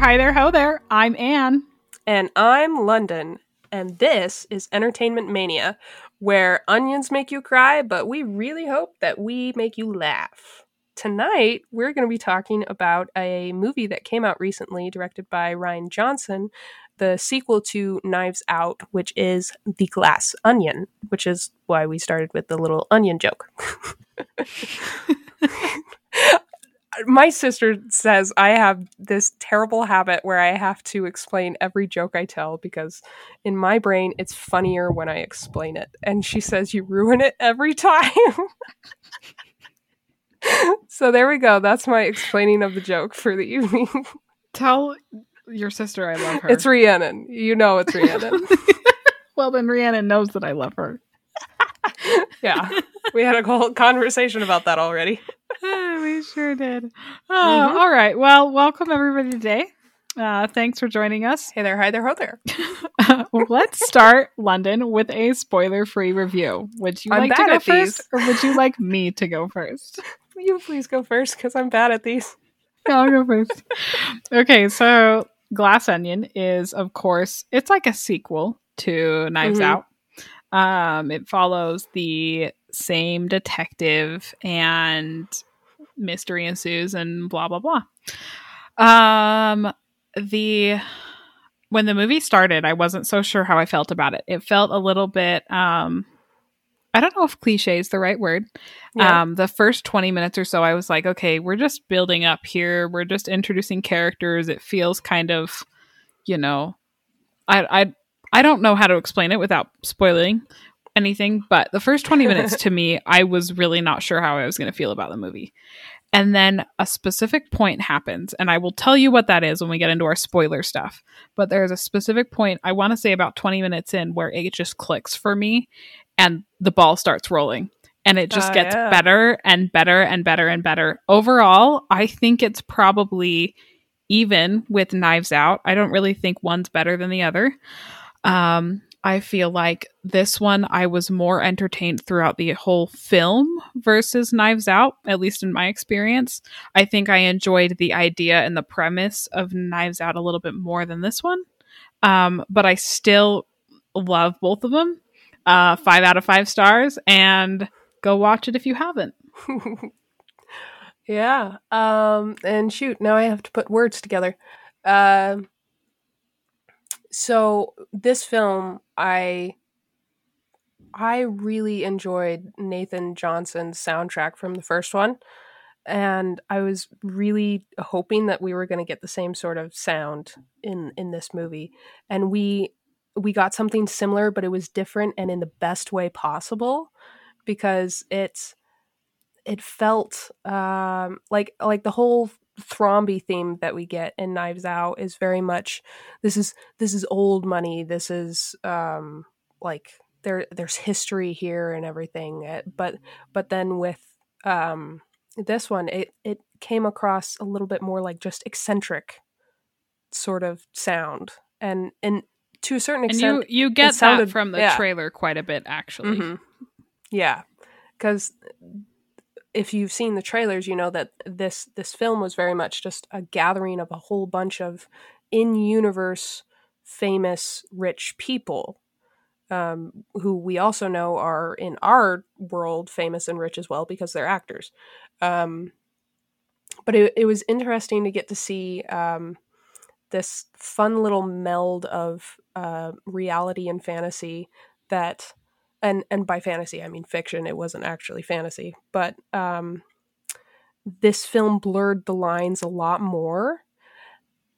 Hi there, ho there. I'm Anne. And I'm London. And this is Entertainment Mania, where onions make you cry, but we really hope that we make you laugh. Tonight, we're going to be talking about a movie that came out recently, directed by Rian Johnson, the sequel to Knives Out, which is The Glass Onion, which is why we started with the little onion joke. my sister says I have this terrible habit where I have to explain every joke I tell because in my brain it's funnier when I explain it. And she says you ruin it every time. so there we go. That's my explaining of the joke for the evening. Tell your sister I love her. It's Rhiannon. You know it's Rhiannon. well, then Rhiannon knows that I love her. yeah. We had a whole conversation about that already. we sure did. Oh, mm-hmm. all right. Well, welcome everybody today. Uh, thanks for joining us. Hey there, hi there, ho there. let's start London with a spoiler-free review. Would you I'm like to go first, or would you like me to go first? Will you please go first because I'm bad at these. I'll go first. okay, so Glass Onion is, of course, it's like a sequel to Knives mm-hmm. Out. Um, it follows the same detective and mystery ensues and blah blah blah. Um the when the movie started, I wasn't so sure how I felt about it. It felt a little bit um I don't know if cliche is the right word. Yeah. Um, the first 20 minutes or so, I was like, okay, we're just building up here. We're just introducing characters. It feels kind of, you know, I, I, I don't know how to explain it without spoiling anything, but the first 20 minutes to me, I was really not sure how I was going to feel about the movie. And then a specific point happens, and I will tell you what that is when we get into our spoiler stuff. But there's a specific point, I want to say about 20 minutes in, where it just clicks for me and the ball starts rolling. And it just uh, gets yeah. better and better and better and better. Overall, I think it's probably even with Knives Out. I don't really think one's better than the other. Um, I feel like this one I was more entertained throughout the whole film versus Knives Out, at least in my experience. I think I enjoyed the idea and the premise of Knives Out a little bit more than this one. Um, but I still love both of them. Uh, five out of five stars, and go watch it if you haven't. yeah. Um, and shoot, now I have to put words together. Um, so this film i i really enjoyed nathan johnson's soundtrack from the first one and i was really hoping that we were going to get the same sort of sound in in this movie and we we got something similar but it was different and in the best way possible because it's it felt um like like the whole Thrombey theme that we get in Knives Out is very much this is this is old money. This is um like there there's history here and everything. Eh, but but then with um this one it it came across a little bit more like just eccentric sort of sound and and to a certain extent and you you get sounded, that from the yeah. trailer quite a bit actually mm-hmm. yeah because if you've seen the trailers, you know that this this film was very much just a gathering of a whole bunch of in-universe famous rich people um, who we also know are in our world famous and rich as well because they're actors. Um, but it, it, was interesting to get to see um, this fun little meld of uh, reality and fantasy that and and by fantasy I mean fiction. It wasn't actually fantasy, but um, this film blurred the lines a lot more,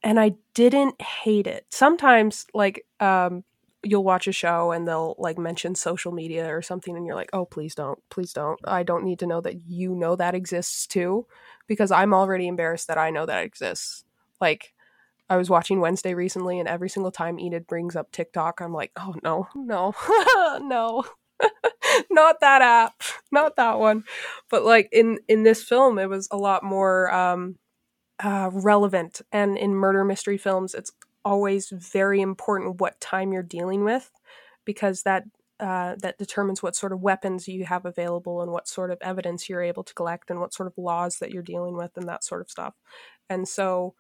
and I didn't hate it. Sometimes, like um, you'll watch a show and they'll like mention social media or something, and you're like, oh, please don't, please don't. I don't need to know that you know that exists too, because I'm already embarrassed that I know that exists. Like I was watching Wednesday recently, and every single time Enid brings up TikTok, I'm like, oh no, no, no, not that app, not that one. But like in in this film, it was a lot more um, uh, relevant. And in murder mystery films, it's always very important what time you're dealing with, because that uh, that determines what sort of weapons you have available and what sort of evidence you're able to collect and what sort of laws that you're dealing with and that sort of stuff. And so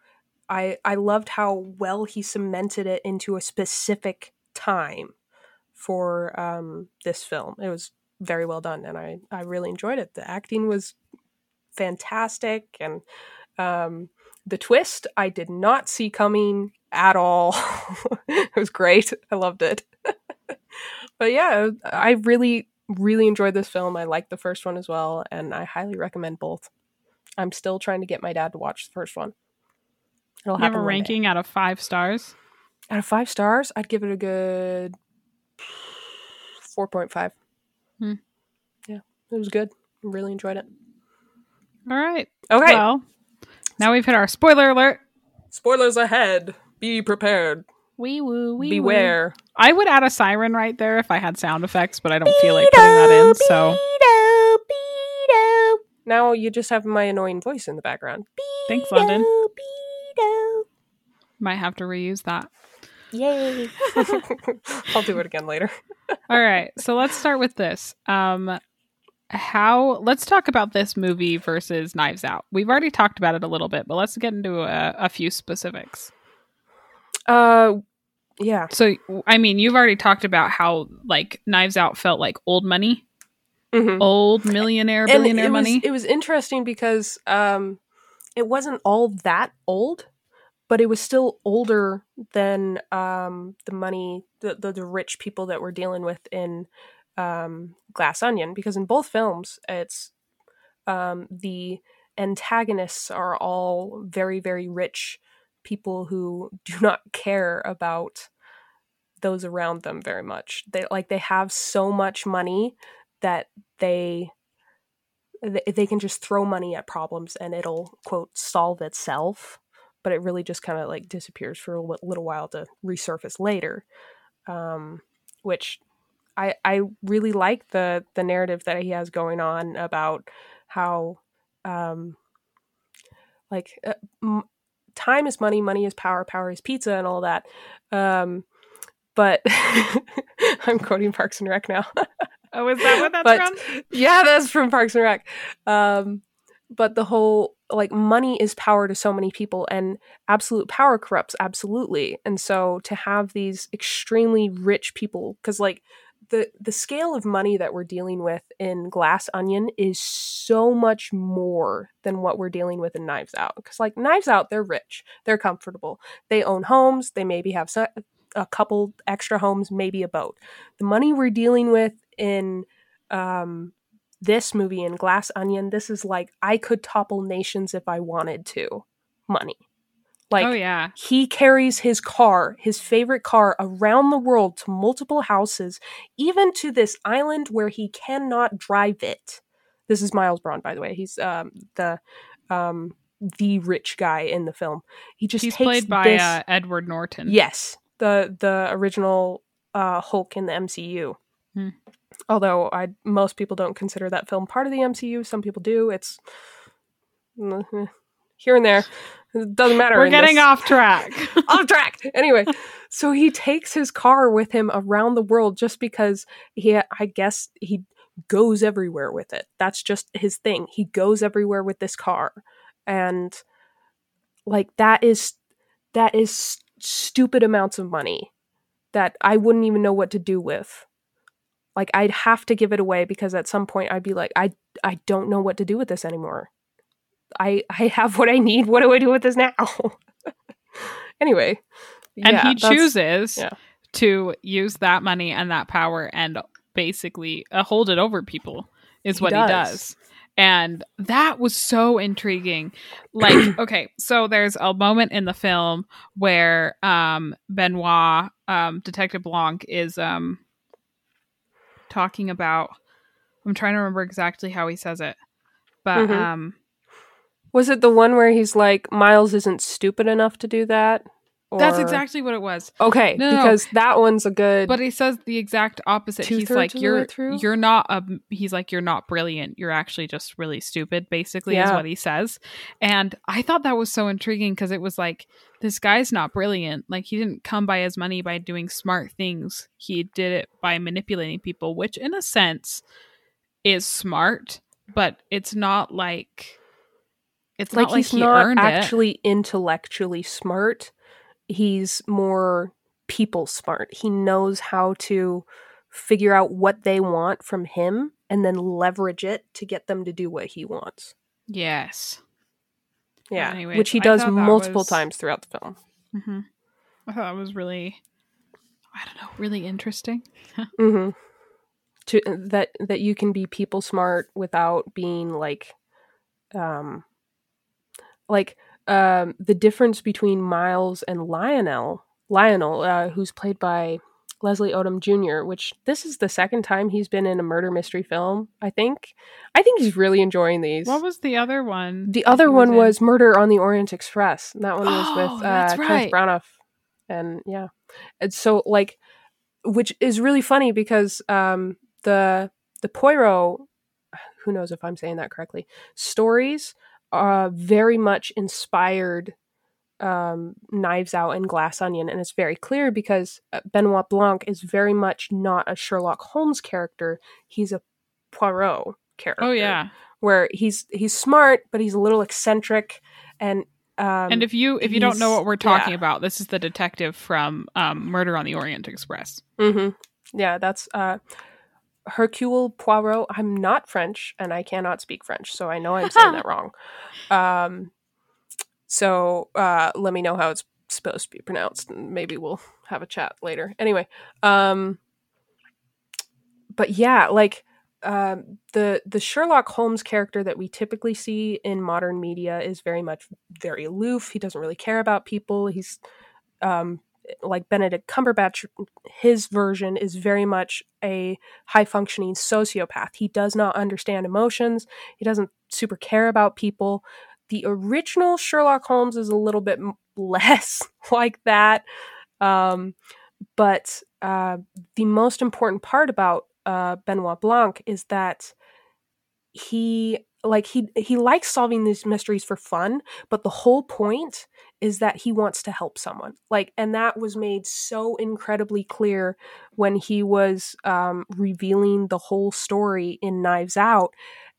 I I loved how well he cemented it into a specific time for um, this film. It was very well done, and I I really enjoyed it. The acting was fantastic, and um, the twist I did not see coming at all. it was great. I loved it. but yeah, I really really enjoyed this film. I liked the first one as well, and I highly recommend both. I'm still trying to get my dad to watch the first one. It'll you have a ranking day. out of five stars? Out of five stars, I'd give it a good four point five. Hmm. Yeah, it was good. Really enjoyed it. All right. Okay. Well, now we've hit our spoiler alert. Spoilers ahead. Be prepared. Wee woo, wee Beware. Woo. I would add a siren right there if I had sound effects, but I don't feel like putting that in. So. Now you just have my annoying voice in the background. Thanks, London. Might have to reuse that. Yay. I'll do it again later. All right. So let's start with this. Um how let's talk about this movie versus Knives Out. We've already talked about it a little bit, but let's get into a, a few specifics. Uh yeah. So I mean, you've already talked about how like Knives Out felt like old money. Mm-hmm. Old millionaire billionaire it money. Was, it was interesting because um it wasn't all that old but it was still older than um, the money, the, the, the rich people that we're dealing with in um, Glass Onion, because in both films, it's um, the antagonists are all very very rich people who do not care about those around them very much. They like they have so much money that they they can just throw money at problems and it'll quote solve itself but it really just kind of like disappears for a little while to resurface later um, which i i really like the the narrative that he has going on about how um like uh, m- time is money money is power power is pizza and all that um but i'm quoting parks and rec now. Oh is that what that's but, from? yeah that's from parks and rec um but the whole like money is power to so many people and absolute power corrupts absolutely. And so to have these extremely rich people because like the the scale of money that we're dealing with in glass onion is so much more than what we're dealing with in knives out. Because like knives out they're rich they're comfortable. They own homes they maybe have a couple extra homes maybe a boat. The money we're dealing with in um this movie in Glass Onion, this is like I could topple nations if I wanted to. Money. Like oh, yeah. he carries his car, his favorite car around the world to multiple houses, even to this island where he cannot drive it. This is Miles Bron, by the way. He's um, the um, the rich guy in the film. He just he's played by this... uh, Edward Norton. Yes, the the original uh, Hulk in the MCU. Hmm. Although I most people don't consider that film part of the MCU, some people do. It's here and there. It doesn't matter. We're getting this. off track. off track. Anyway, so he takes his car with him around the world just because he, I guess, he goes everywhere with it. That's just his thing. He goes everywhere with this car, and like that is that is stupid amounts of money that I wouldn't even know what to do with. Like I'd have to give it away because at some point I'd be like, I I don't know what to do with this anymore. I I have what I need. What do I do with this now? anyway. And yeah, he chooses yeah. to use that money and that power and basically uh, hold it over people is he what does. he does. And that was so intriguing. Like, okay, so there's a moment in the film where um Benoit, um, Detective Blanc is um talking about I'm trying to remember exactly how he says it. But mm-hmm. um was it the one where he's like Miles isn't stupid enough to do that? Or... That's exactly what it was. Okay, no, because no. that one's a good. But he says the exact opposite. He's like, "You're you're not a." He's like, "You're not brilliant. You're actually just really stupid." Basically, yeah. is what he says. And I thought that was so intriguing because it was like, this guy's not brilliant. Like he didn't come by his money by doing smart things. He did it by manipulating people, which in a sense is smart, but it's not like It's like not like he's he not earned it. actually intellectually smart. He's more people smart. He knows how to figure out what they want from him and then leverage it to get them to do what he wants. Yes. Yeah, Anyways, which he does multiple was- times throughout the film. hmm I thought it was really, I don't know, really interesting. hmm To that that you can be people smart without being like, um, like um the difference between Miles and Lionel. Lionel, uh, who's played by Leslie Odom Jr., which this is the second time he's been in a murder mystery film. I think. I think he's really enjoying these. What was the other one? The other he one in? was Murder on the Orient Express. And that one was Oh, with uh, Kenneth right. Branagh. And yeah, and so like, which is really funny because um, the the Poirot, who knows if I'm saying that correctly, stories are very much inspired um, Knives Out and Glass Onion, and it's very clear because uh, Benoit Blanc is very much not a Sherlock Holmes character; he's a Poirot character Oh yeah. where he's he's smart but he's a little eccentric and um and if you if you don't know what we're talking yeah. about, this is the detective from um, Murder on the Orient Express. mhm. yeah that's uh Hercule Poirot I'm not French and I cannot speak French so I know I'm saying that wrong um so uh let me know how it's supposed to be pronounced and maybe we'll have a chat later anyway um but yeah like um, the the Sherlock Holmes character that we typically see in modern media is very much very aloof. He doesn't really care about people. He's um, like Benedict Cumberbatch. His version is very much a high functioning sociopath. He does not understand emotions. He doesn't super care about people. The original Sherlock Holmes is a little bit less like that. Um, but uh, the most important part about uh, Benoit Blanc is that he like he he likes solving these mysteries for fun, but the whole point is that he wants to help someone. Like, and that was made so incredibly clear when he was um, revealing the whole story in Knives Out.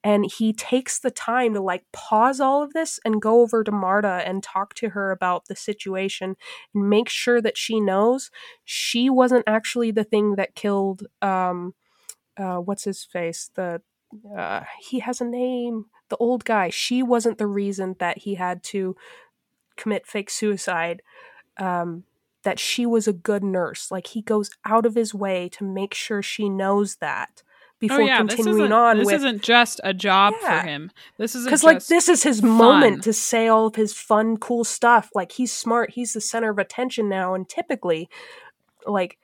And he takes the time to like pause all of this and go over to Marta and talk to her about the situation and make sure that she knows she wasn't actually the thing that killed um uh what's his face the uh he has a name the old guy she wasn't the reason that he had to commit fake suicide um that she was a good nurse like he goes out of his way to make sure she knows that before oh yeah, this continuing isn't on this with isn't just a job Yeah. for him. This isn't because like this is his fun. moment to say all of his fun cool stuff like he's smart he's the center of attention now and typically like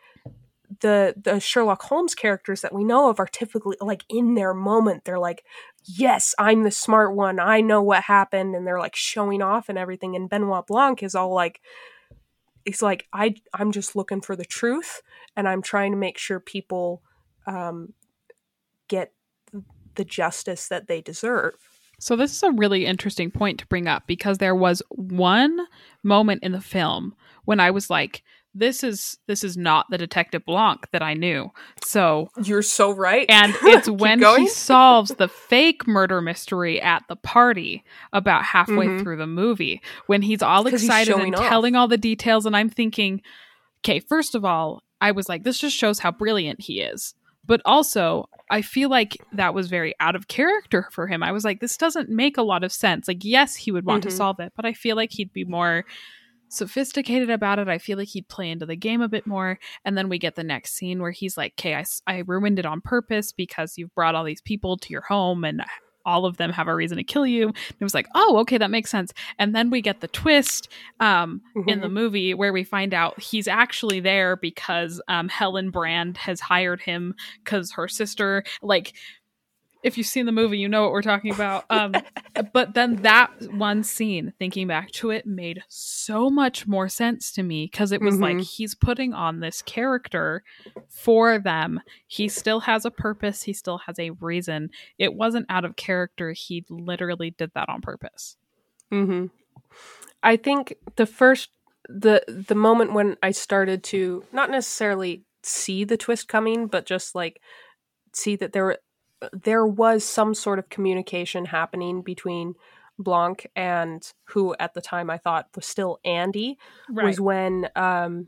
the the Sherlock Holmes characters that we know of are typically like in their moment they're like yes I'm the smart one. I know what happened and they're like showing off and everything and Benoit Blanc is all like it's like I I'm just looking for the truth and I'm trying to make sure people um get the justice that they deserve. So this is a really interesting point to bring up because there was one moment in the film when I was like, "This is this is not the Detective Blanc that I knew." So, You're so right. and it's when going. he solves the fake murder mystery at the party about halfway Mhm. through the movie when he's all excited showing and off. telling all the details, and I'm thinking, okay, first of all, I was like, this just shows how brilliant he is. But also, I feel like that was very out of character for him. I was like, this doesn't make a lot of sense. Like, yes, he would want Mhm. to solve it, but I feel like he'd be more sophisticated about it. I feel like he'd play into the game a bit more. And then we get the next scene where he's like, okay, I ruined it on purpose because you've brought all these people to your home and all of them have a reason to kill you. And it was like, oh, okay, that makes sense. And then we get the twist um, in Mhm. the movie where we find out he's actually there because um, Helen Brand has hired him because her sister, like, if you've seen the movie, you know what we're talking about. Um, but then that one scene, thinking back to it, made so much more sense to me because it was like Mhm. he's putting on this character for them. He still has a purpose, he still has a reason. It wasn't out of character. He literally did that on purpose. hmm I think the first the the moment when I started to not necessarily see the twist coming, but just like see that there there was some sort of communication happening between Blanc and who at the time I thought was still Andi Right. was when um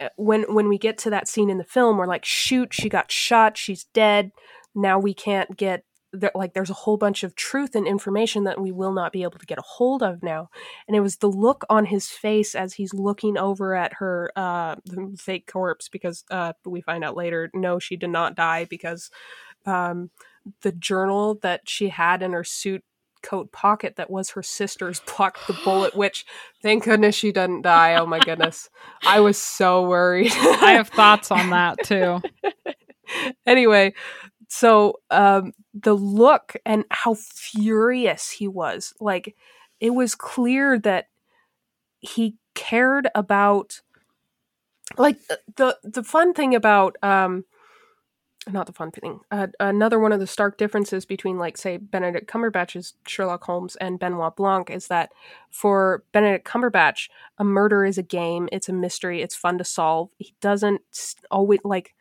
uh, when when we get to that scene in the film we're like shoot she got shot she's dead now we can't get there, like there's a whole bunch of truth and information that we will not be able to get a hold of now and it was the look on his face as he's looking over at her uh the fake corpse because uh we find out later no she did not die because um the journal that she had in her suit coat pocket that was her sister's blocked the bullet which thank goodness she didn't die. Oh my goodness. I was so worried. I have thoughts on that too. anyway so um the look and how furious he was. Like it was clear that he cared about like the the fun thing about um not the fun thing. Uh, another one of the stark differences between like say benedict cumberbatch's sherlock holmes and benoit blanc is that for benedict cumberbatch a murder is a game it's a mystery it's fun to solve. He doesn't always like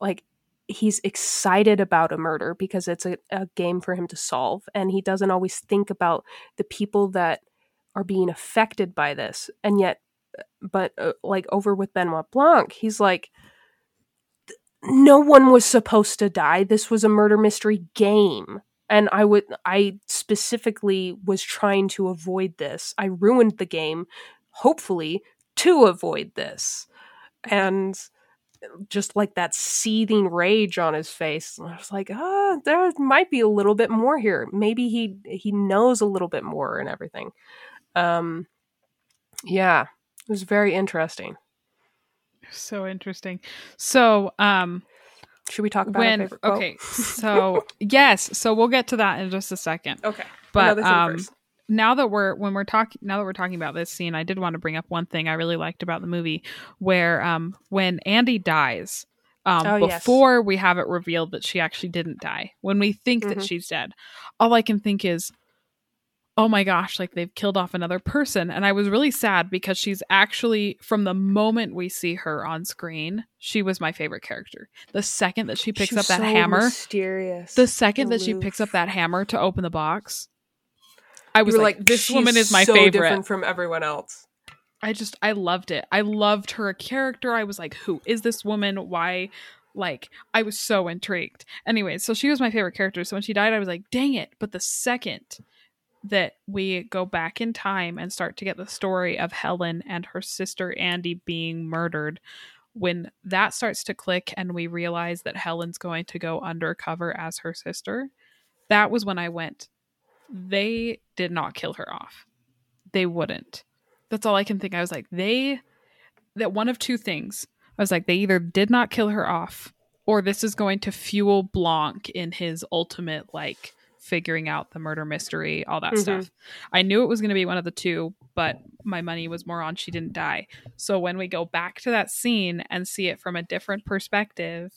like he's excited about a murder because it's a, a game for him to solve and he doesn't always think about the people that are being affected by this. And yet but uh, like over with benoit blanc he's like no one was supposed to die. This was a murder mystery game. And i would i specifically was trying to avoid this. I ruined the game hopefully to avoid this. And just like that seething rage on his face i was like ah there might be a little bit more here. Maybe he he knows a little bit more and everything. Um yeah it was very interesting So interesting. So, um, should we talk about our when okay, so yes, so we'll get to that in just a second. okay But um, now that we're when we're talking now that we're talking about this scene, I did want to bring up one thing I really liked about the movie, where um when Andi dies, um Oh, yes. before we have it revealed that she actually didn't die, when we think that Mhm. she's dead, all I can think is, oh my gosh, like they've killed off another person, and I was really sad because she's actually from the moment we see her on screen, she was my favorite character. The second that she picks She's up that so hammer, mysterious the second that she picks up that hammer to open the box, I was were like, "This woman is my so favorite." different from everyone else I just, I loved it. I loved her a character. I was like, "Who is this woman? Why?" Like, I was so intrigued. Anyway, so she was my favorite character. So when she died, I was like, "Dang it!" But the second that we go back in time and start to get the story of Helen and her sister Andi being murdered, when that starts to click and we realize that Helen's going to go undercover as her sister, that was when I went, they did not kill her off. They wouldn't. That's all I can think. I was like, they, that one of two things. I was like, they either did not kill her off or this is going to fuel Blanc in his ultimate, like, figuring out the murder mystery, all that Mhm. stuff. I knew it was going to be one of the two, but my money was more on she didn't die. So when we go back to that scene and see it from a different perspective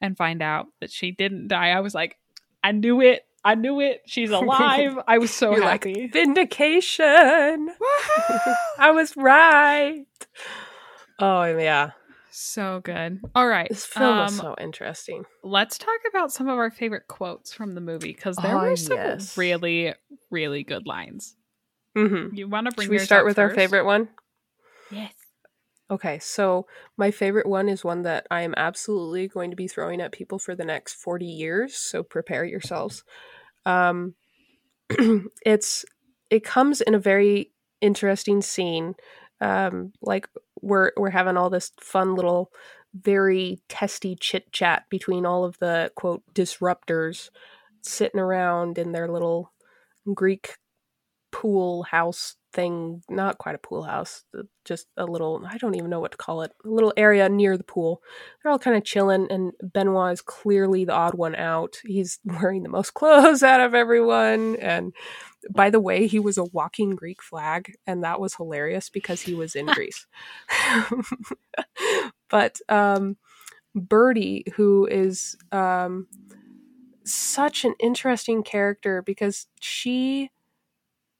and find out that she didn't die, I was like, I knew it. I knew it. She's alive. I was so You're like, happy. vindication i was right oh yeah so good. All right. this film was um, so interesting let's talk about some of our favorite quotes from the movie because there Ah, were some yes. really, really good lines. mm-hmm. You want to bring should we start with our favorite one Yes. Okay, so my favorite one is one that I am absolutely going to be throwing at people for the next 40 years, so prepare yourselves. Um it's it comes in a very interesting scene. Um like we're we're having all this fun little very testy chit chat between all of the quote disruptors sitting around in their little Greek pool house thing not quite a pool house uh, just a little i don't even know what to call it a little area near the pool. They're all kind of chilling and benoit is clearly the odd one out. He's wearing the most clothes out of everyone and by the way he was a walking greek flag and that was hilarious because he was in greece. But um birdie who is um such an interesting character because she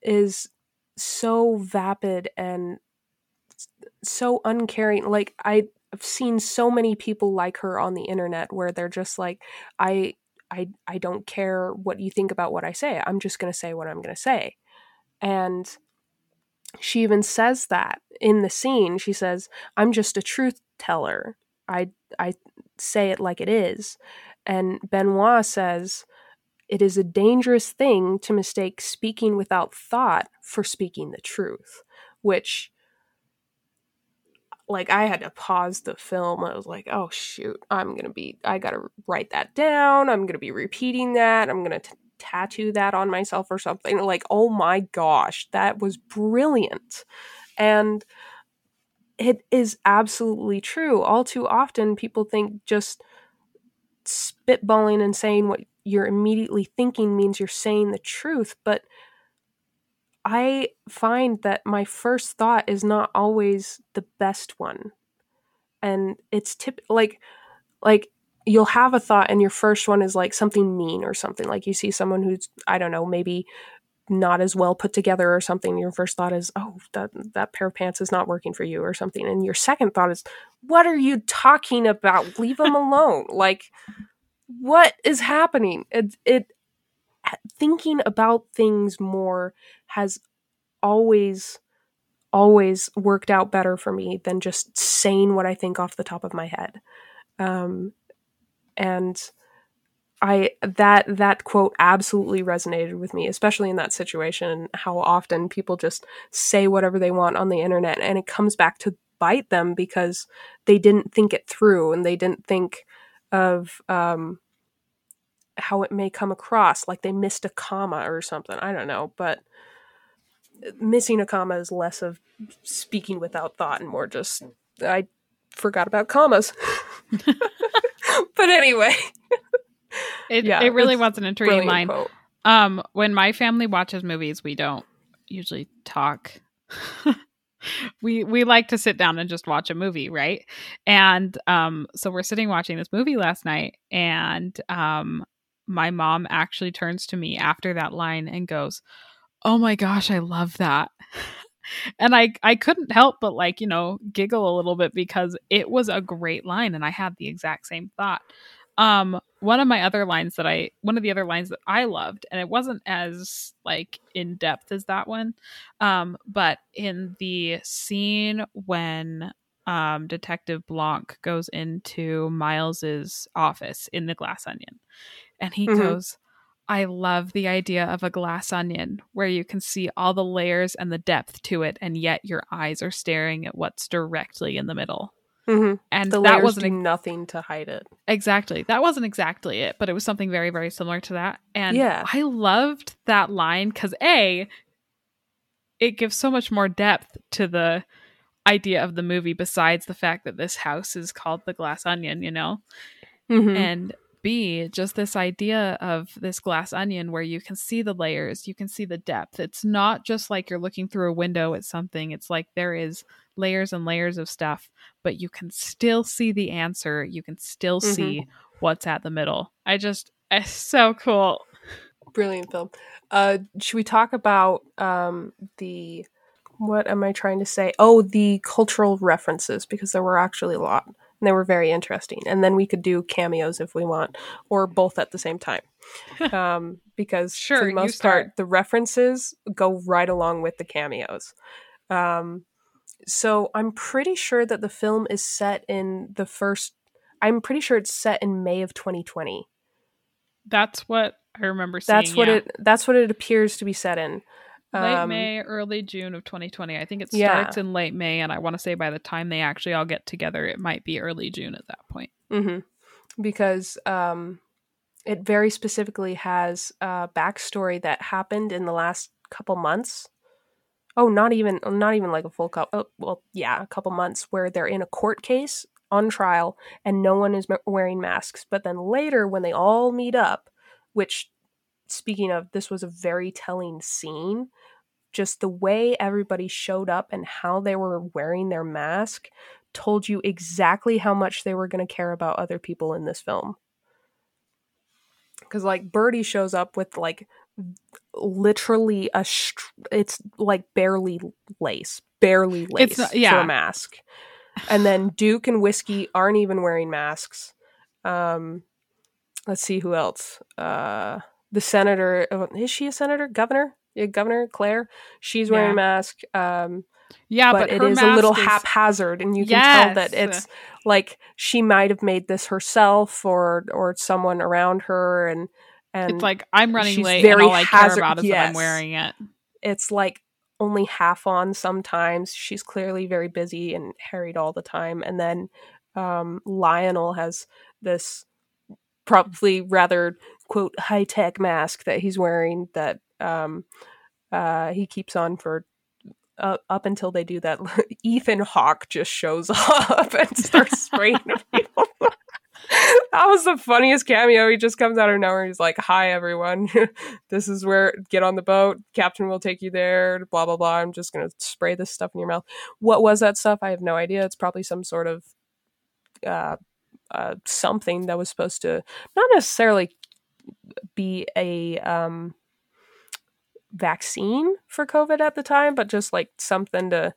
is so vapid and so uncaring like i i've seen so many people like her on the internet where they're just like i i i don't care what you think about what i say i'm just going to say what i'm going to say And she even says that in the scene. She says, I'm just a truth teller. I, I say it like it is. And Benoit says, it is a dangerous thing to mistake speaking without thought for speaking the truth, which like I had to pause the film. I was like, "Oh shoot, I'm to be I got to write that down. I'm to be repeating that. I'm going to tattoo that on myself or something." Like, "Oh my gosh, that was brilliant." And it is absolutely true. All too often people think just spitballing and saying what you're immediately thinking means you're saying the truth, but I find that my first thought is not always the best one. And it's tip like like you'll have a thought and your first one is like something mean or something. Like you see someone who's I don't know, maybe not as well put together or something. Your first thought is, "Oh, that that pair of pants is not working for you" or something. And your second thought is, "What are you talking about? Leave them alone." like what is happening? It it thinking about things more has always always worked out better for me than just saying what I think off the top of my head. Um, and I that that quote absolutely resonated with me, especially in that situation. How often people just say whatever they want on the internet, and it comes back to bite them because they didn't think it through and they didn't think of um, how it may come across, like they missed a comma or something. I don't know, but missing a comma is less of speaking without thought and more just I forgot about commas. but anyway, it yeah, it really was an intriguing line. Quote. Um, when my family watches movies, we don't usually talk. we we like to sit down and just watch a movie, right? And um, so we're sitting watching this movie last night, and um, my mom actually turns to me after that line and goes, "Oh my gosh, I love that." and I I couldn't help but like, you know, giggle a little bit because it was a great line and I had the exact same thought. Um one of my other lines that I one of the other lines that I loved and it wasn't as like in depth as that one. Um but in the scene when um detective Blanc goes into Miles's office in the glass onion and he mm-hmm. goes, I love the idea of a glass onion where you can see all the layers and the depth to it, and yet your eyes are staring at what's directly in the middle. Mm-hmm. And the that wasn't nothing to hide it. Exactly. That wasn't exactly it, but it was something very, very similar to that. And yeah. I loved that line because A, it gives so much more depth to the idea of the movie besides the fact that this house is called the glass onion, you know? Mm-hmm. And be just this idea of this glass onion where you can see the layers, you can see the depth. It's not just like you're looking through a window at something, it's like there is layers and layers of stuff, but you can still see the answer. You can still mm-hmm. see what's at the middle. I just, it's so cool. Brilliant film. Uh, should we talk about um, the what am I trying to say? Oh, the cultural references because there were actually a lot and they were very interesting. And then we could do cameos if we want, or both at the same time, um, because sure, for the most part, the references go right along with the cameos. Um, so I'm pretty sure that the film is set in the first. I'm pretty sure it's set in May of 2020. That's what I remember. Seeing, that's what yeah. it. That's what it appears to be set in. Late um, May, early June of 2020. I think it starts yeah. in late May, and I want to say by the time they actually all get together, it might be early June at that point. Mm-hmm. Because um, it very specifically has a backstory that happened in the last couple months. Oh, not even not even like a full couple. Oh, well, yeah, a couple months where they're in a court case on trial and no one is wearing masks. But then later, when they all meet up, which speaking of, this was a very telling scene just the way everybody showed up and how they were wearing their mask told you exactly how much they were going to care about other people in this film. Because, like, Birdie shows up with, like, literally a, str- it's like barely lace, barely lace not, yeah. to a mask. And then Duke and Whiskey aren't even wearing masks. Um, let's see who else. Uh, the senator, oh, is she a senator? Governor? yeah, Governor Claire. She's wearing Yeah. a mask. Um, Yeah, but, but, it is a little is- haphazard, and you can tell that it's like she might have made this herself or or someone around her, and and It's like I'm running late, very and all I care about is that I'm wearing it. it's like only half on sometimes. She's clearly very busy and harried all the time. And then um, Lionel has this probably rather quote high tech mask that he's wearing that um, uh, he keeps on for. Uh, up until they do that, Ethan Hawke just shows up and starts spraying people. that was the funniest cameo. He just comes out of nowhere. He's like, "Hi, everyone. this is where get on the boat. Captain will take you there. Blah blah blah. I'm just gonna spray this stuff in your mouth. What was that stuff? I have no idea. It's probably some sort of uh, uh, something that was supposed to not necessarily be a um, vaccine for COVID at the time, but just like something to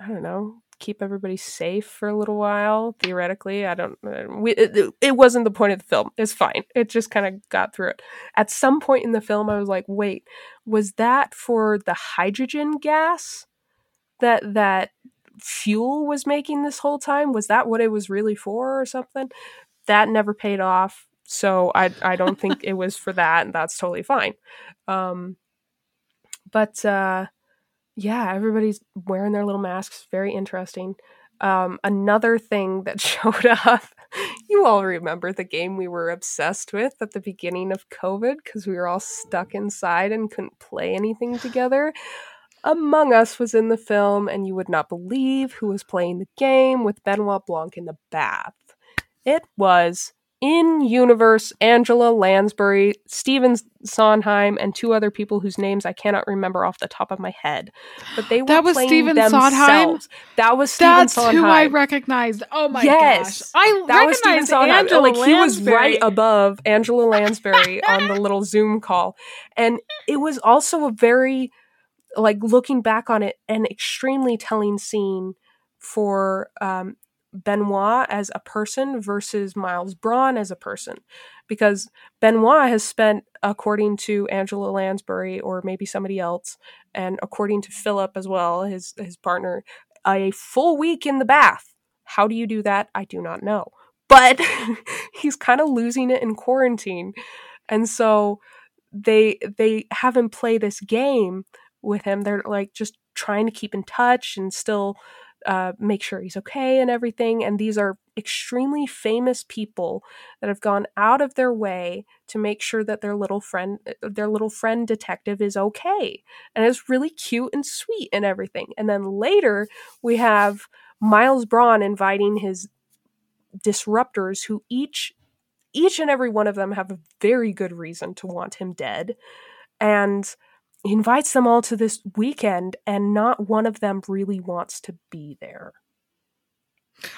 I don't know keep everybody safe for a little while theoretically. I don't uh, we, it, it wasn't the point of the film. It's fine. It just kind of got through it. At some point in the film i was like wait was that for the hydrogen gas that that fuel was making this whole time? Was that what it was really for or something? That never paid off so i i don't think it was for that and that's totally fine um but uh yeah, everybody's wearing their little masks. Very interesting. Um, another thing that showed up, you all remember the game we were obsessed with at the beginning of COVID because we were all stuck inside and couldn't play anything together. Among Us was in the film, and you would not believe who was playing the game with Benoit Blanc in the bath. It was in universe Angela Lansbury, Stephen Sondheim, and two other people whose names I cannot remember off the top of my head. But they were That was playing Stephen themselves. Sondheim? That was Stephen That's Sondheim. who I recognized. Oh my Yes. gosh. I that was Stephen Sondheim. Angela like he was right above Angela Lansbury on the little Zoom call, and it was also a very like looking back on it, an extremely telling scene for um, Benoit as a person versus Miles Bron as a person, because Benoit has spent, according to Angela Lansbury or maybe somebody else, and according to Philip as well, his his partner, a full week in the bath. How do you do that? I do not know. But he's kind of losing it in quarantine. And so they they have him play this game with him. They're like just trying to keep in touch and still uh, make sure he's okay and everything. And these are extremely famous people that have gone out of their way to make sure that their little friend, their little friend detective, is okay. And it's really cute and sweet and everything. And then later we have Miles Bron inviting his disruptors, who each each and every one of them have a very good reason to want him dead. And he invites them all to this weekend, and not one of them really wants to be there.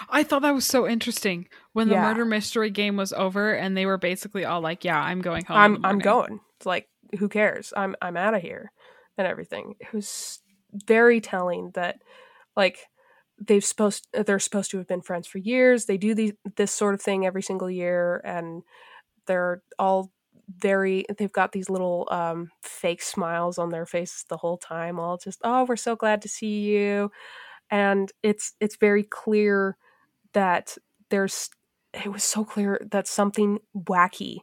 I thought that was so interesting when the Yeah. murder mystery game was over and they were basically all like, "Yeah, I'm going home." I'm I'm going. It's like who cares? I'm I'm out of here and everything. It was very telling that like they've supposed they're supposed to have been friends for years. They do these this sort of thing every single year and they're all very they've got these little um fake smiles on their faces the whole time all just oh we're so glad to see you. And it's it's very clear that there's it was so clear that something wacky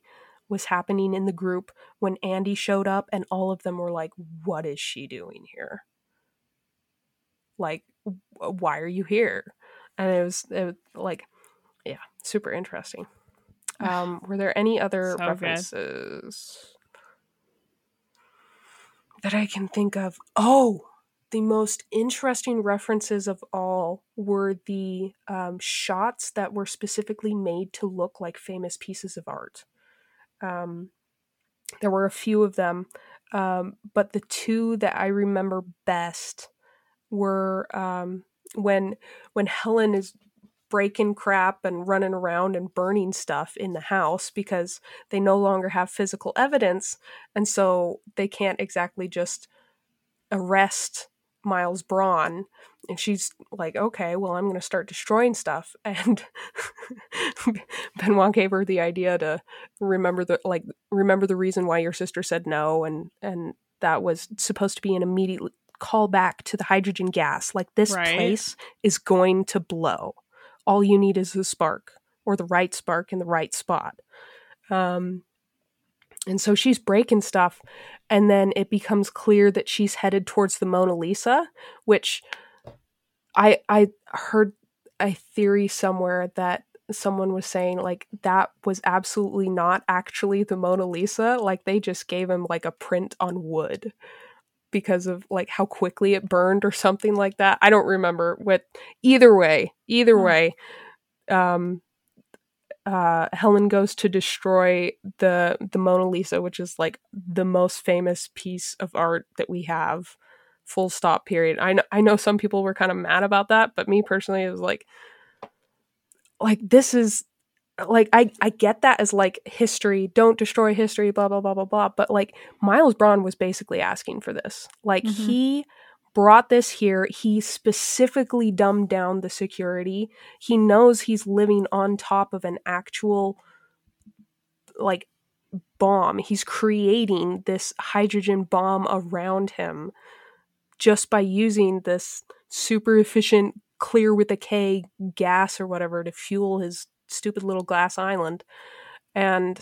was happening in the group when Andi showed up and all of them were like what is she doing here? Like why are you here? And it was, it was like yeah super interesting um were there any other So good. references that i can think of oh the most interesting references of all were the um, shots that were specifically made to look like famous pieces of art um, there were a few of them um, but the two that i remember best were um, when when Helen is breaking crap and running around and burning stuff in the house because they no longer have physical evidence and so they can't exactly just arrest Miles Bron and she's like okay well I'm going to start destroying stuff and Benoit gave her the idea to remember the like remember the reason why your sister said no and and that was supposed to be an immediate call back to the hydrogen gas. Like this Right. place is going to blow. All you need is a spark or the right spark in the right spot. Um, and so she's breaking stuff, and then it becomes clear that she's headed towards the Mona Lisa, which I I heard a theory somewhere that someone was saying like that was absolutely not actually the Mona Lisa. Like they just gave him like a print on wood because of like how quickly it burned or something like that. I don't remember what either way, either Huh. way, um uh Helen goes to destroy the the Mona Lisa, which is like the most famous piece of art that we have. Full stop period. I know I know some people were kind of mad about that, but me personally it was like like this is like I I get that as like history, don't destroy history, blah blah blah blah blah. But like Miles Bron was basically asking for this. Like Mhm. he brought this here. He specifically dumbed down the security. He knows he's living on top of an actual like bomb. He's creating this hydrogen bomb around him just by using this super efficient clear with a K gas or whatever to fuel his stupid little glass island. And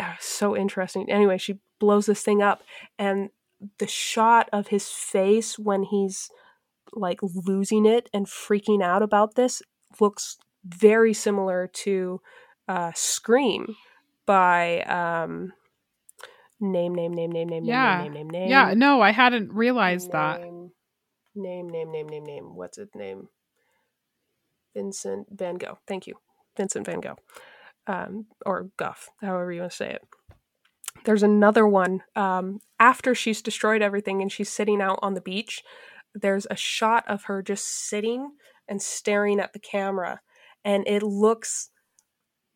uh, so interesting. Anyway, she blows this thing up and the shot of his face when he's like losing it and freaking out about this looks very similar to uh, Scream by um, name, name, name, name, name, Yeah. name, name, name, name. Yeah, no, I hadn't realized that. Name, name, name, name, name, name. What's its name? Vincent Van Gogh. Thank you, Vincent Van Gogh, um, or Guff, however you want to say it. There's another one. Um, after she's destroyed everything and she's sitting out on the beach, there's a shot of her just sitting and staring at the camera, and it looks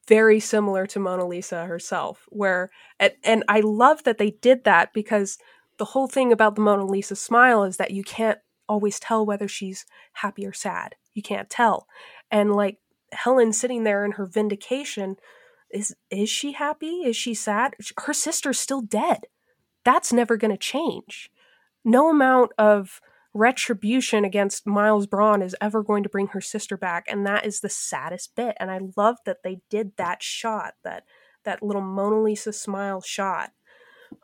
very similar to Mona Lisa herself. Where and, and I love that they did that because the whole thing about the Mona Lisa smile is that you can't always tell whether she's happy or sad. You can't tell. And like Helen sitting there in her vindication, is is she happy? Is she sad? Her sister's still dead. That's never going to change. No amount of retribution against Miles Bron is ever going to bring her sister back, and that is the saddest bit. And I love that they did that shot, that that little Mona Lisa smile shot.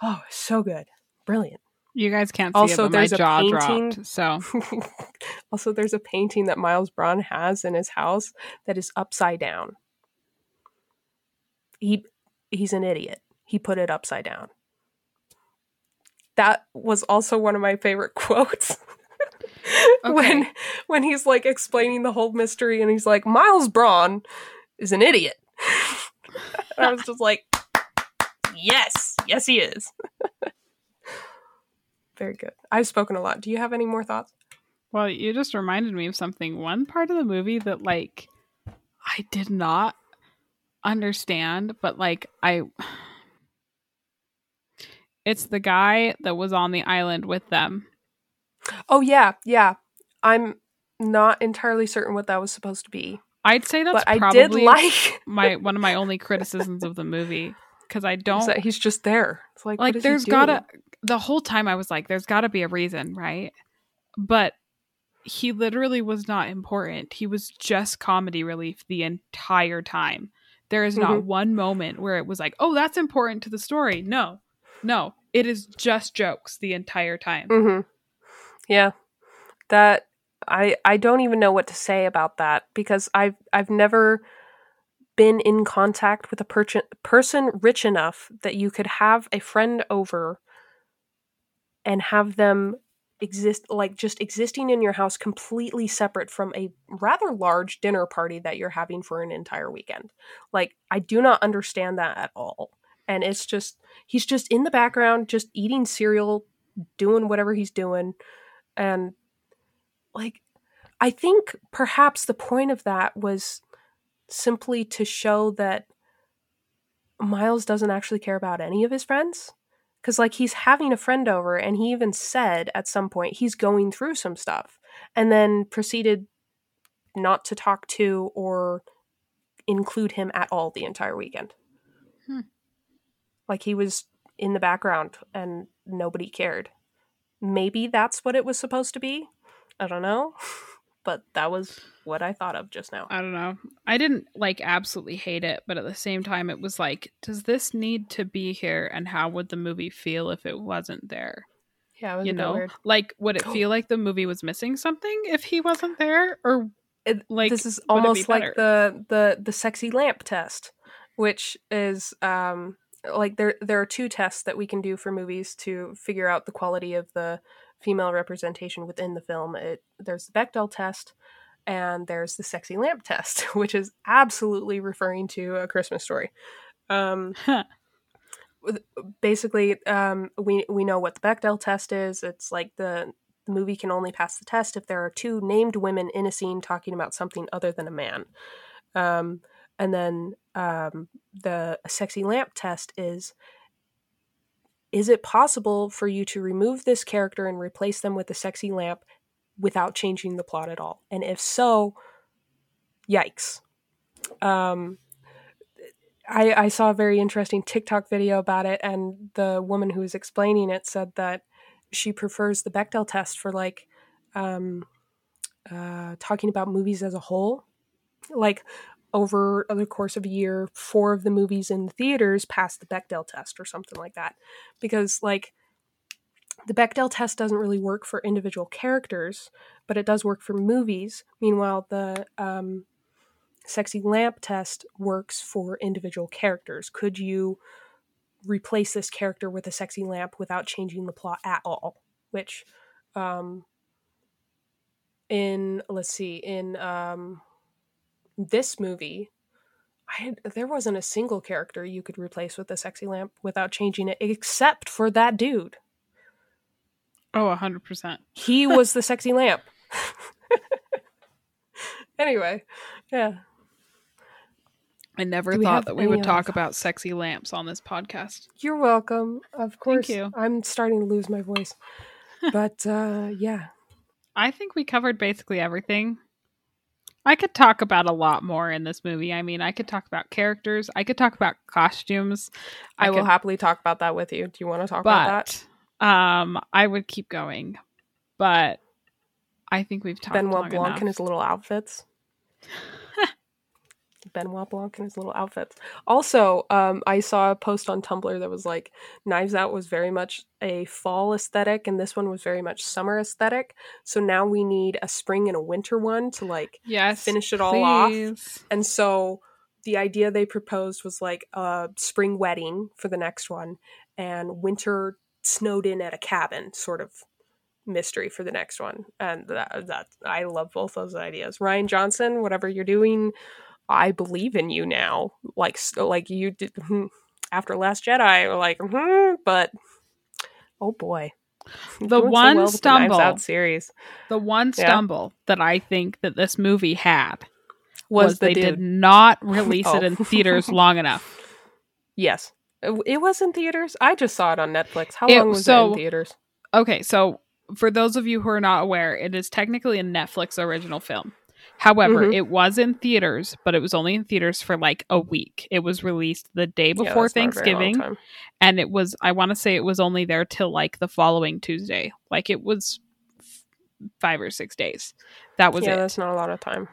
Oh, so good, brilliant. You guys can't see Also, it, there's a painting- dropped. So also, there's a painting that Miles Bron has in his house that is upside down. He he's an idiot. He put it upside down. That was also one of my favorite quotes. when when he's like explaining the whole mystery and he's like Miles Bron is an idiot. I was just like yes, yes he is. Very good. I've spoken a lot. Do you have any more thoughts? Well, you just reminded me of something. One part of the movie that like I did not understand, but like I It's the guy that was on the island with them. Oh yeah, yeah. I'm not entirely certain what that was supposed to be, I'd say that's but I probably did like my one of my only criticisms of the movie because I don't he's just there. It's like, like there's gotta the whole time I was like there's gotta be a reason, right? But he literally was not important. He was just comedy relief the entire time. There is not Mhm. one moment where it was like, "Oh, that's important to the story." No. No, it is just jokes the entire time. Mm-hmm. Yeah, that I I don't even know what to say about that because I've I've never been in contact with a person person rich enough that you could have a friend over and have them exist like just existing in your house completely separate from a rather large dinner party that you're having for an entire weekend. Like I do not understand that at all. And it's just he's just in the background just eating cereal, doing whatever he's doing and like I think perhaps the point of that was simply to show that Miles doesn't actually care about any of his friends cuz like he's having a friend over and he even said at some point he's going through some stuff and then proceeded not to talk to or include him at all the entire weekend. Hmm. Like he was in the background and nobody cared. Maybe that's what it was supposed to be. I don't know. But that was what I thought of just now. I don't know. I didn't like absolutely hate it, but at the same time, it was like, does this need to be here? And how would the movie feel if it wasn't there? Yeah, it was you know, weird. like would it feel like the movie was missing something if he wasn't there, or It- like this is it be almost like the the the sexy lamp test, which is um like there there are two tests that we can do for movies to figure out the quality of the female representation within the film. It there's the Bechdel test and there's the sexy lamp test, which is absolutely referring to a Christmas story. Um basically um, we we know what the Bechdel test is. It's like the the movie can only pass the test if there are two named women in a scene talking about something other than a man. Um, and then um, the sexy lamp test is is it possible for you to remove this character and replace them with a sexy lamp without changing the plot at all? And if so, yikes. Um, I, I saw a very interesting TikTok video about it, and the woman who was explaining it said that she prefers the Bechdel test for like um, uh, talking about movies as a whole. Like over the course of a year, four of the movies in the theaters passed the Bechdel test or something like that, because like the Bechdel test doesn't really work for individual characters, but it does work for movies. Meanwhile, the um, sexy lamp test works for individual characters. Could you replace this character with a sexy lamp without changing the plot at all? Which, um, in let's see, in um, this movie, I had, there wasn't a single character you could replace with a sexy lamp without changing it, except for that dude. oh, hundred percent. He was the sexy lamp. anyway, yeah. I never thought that we would talk thoughts? about sexy lamps on this podcast. You're welcome. Of course. Thank you. I'm starting to lose my voice. but uh yeah. I think we covered basically everything. I could talk about a lot more in this movie. I mean, I could talk about characters. I could talk about costumes. I, will could- happily talk about that with you. Do you want to talk about that? um, I would keep going. But I think we've talked Benoit Blanc enough. and his little outfits. Benoit Blanc and his little outfits. Also, um, I saw a post on Tumblr that was like Knives Out was very much a fall aesthetic, and this one was very much summer aesthetic. So now we need a spring and a winter one to like yes, finish it all off. And so the idea they proposed was like a spring wedding for the next one and winter snowed in at a cabin sort of mystery for the next one. And that, that I love both those ideas. Rian Johnson, whatever you're doing, I believe in you now. Like like you did after Last Jedi, like hmm, but oh boy. The doing so one well the stumble- series The one stumble that I think that this movie had was, was, the they dude. did not release it Oh. in theaters long enough. Yes. It it was in theaters. I just saw it on Netflix. How It- long was it in theaters? Okay, so for those of you who are not aware, it is technically a Netflix original film. However, Mhm. it was in theaters, but it was only in theaters for like a week. It was released the day before that's not a very long Thanksgiving, and it was I want to say it was only there till like the following Tuesday. Like it was f- 5 or 6 days. That was yeah, it. that's not a lot of time.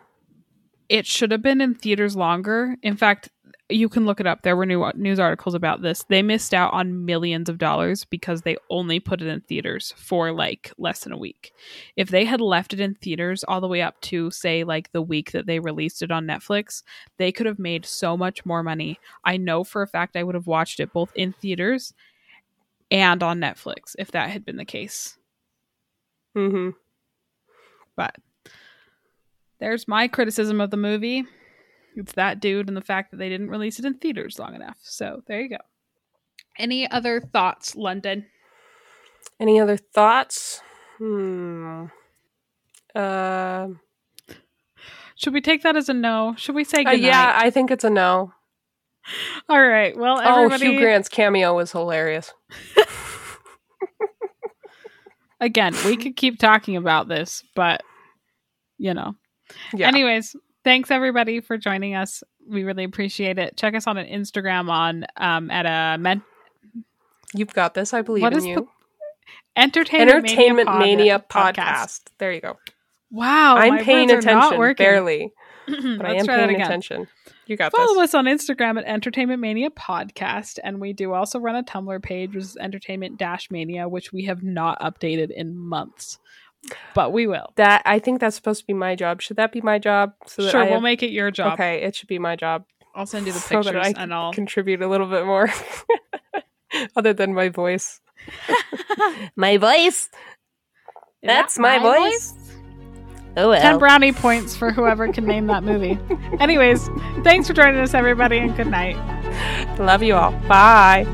it should have been in theaters longer. In fact, you can look it up. There were new news articles about this. They missed out on millions of dollars because they only put it in theaters for like less than a week. If they had left it in theaters all the way up to say like the week that they released it on Netflix, they could have made so much more money. I know for a fact I would have watched it both in theaters and on Netflix if that had been the case. hmm But there's my criticism of the movie. It's that dude and the fact that they didn't release it in theaters long enough. So there you go. Any other thoughts, London? Any other thoughts? Hmm. Uh, Should we take that as a no? Should we say uh, goodnight? yeah, I think it's a no. All right. Well, Oh, everybody. Hugh Grant's cameo was hilarious. Again, we could keep talking about this, but you know. Yeah. Anyways, thanks everybody for joining us. We really appreciate it. Check us on an Instagram on um at a men You've got this. I believe What in is you. the Entertainment, Entertainment Mania, Mania Pod- podcast. There you go. Wow, I'm paying attention, barely, but I am paying attention. You got this. Follow this. us on Instagram at Entertainment Mania Podcast, and we do also run a Tumblr page, which is Entertainment Dash Mania, which we have not updated in months, but we will. That I think that's supposed to be my job. Should that be my job? So that sure, I we'll have- make it your job. Okay, it should be my job. I'll send you the so that pictures, I and I'll. contribute a little bit more, other than my voice. my voice. That's that my voice. Oh well. 10 brownie points for whoever can name that movie. Anyways, thanks for joining us, everybody, and good night. Love you all. Bye.